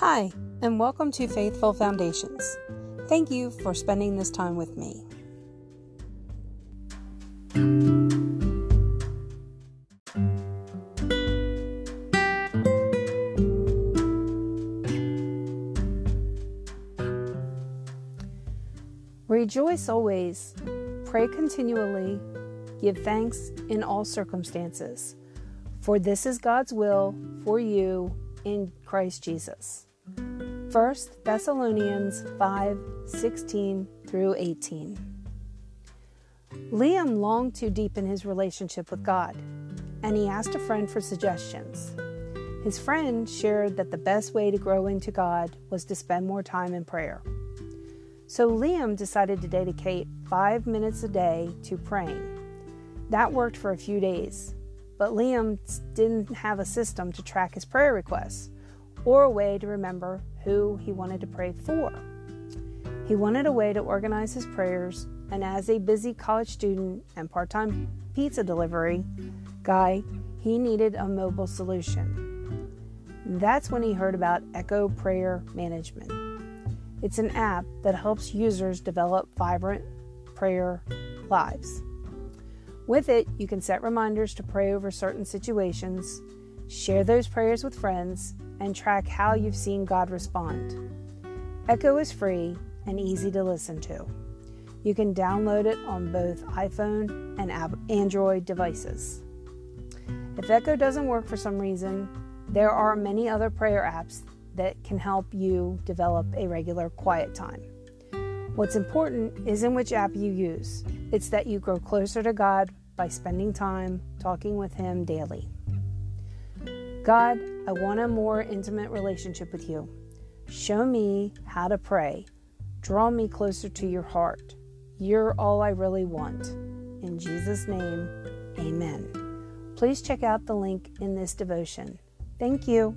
Hi, and welcome to Faithful Foundations. Thank you for spending this time with me. Rejoice always, pray continually, give thanks in all circumstances, for this is God's will for you in Christ Jesus. 1 Thessalonians 5 16 through 18. Liam longed to deepen his relationship with God, and he asked a friend for suggestions. His friend shared that the best way to grow into God was to spend more time in prayer. So Liam decided to dedicate five minutes a day to praying. That worked for a few days, but Liam didn't have a system to track his prayer requests or a way to remember who he wanted to pray for. He wanted a way to organize his prayers, and as a busy college student and part time pizza delivery guy, he needed a mobile solution. That's when he heard about Echo Prayer Management. It's an app that helps users develop vibrant prayer lives. With it, you can set reminders to pray over certain situations, share those prayers with friends, and track how you've seen God respond. Echo is free and easy to listen to. You can download it on both iPhone and Android devices. If Echo doesn't work for some reason, there are many other prayer apps that can help you develop a regular quiet time. What's important is in which app you use. It's that you grow closer to God by spending time talking with Him daily. God, I want a more intimate relationship with you. Show me how to pray. Draw me closer to your heart. You're all I really want. In Jesus' name, amen. Please check out the link in this devotion. Thank you.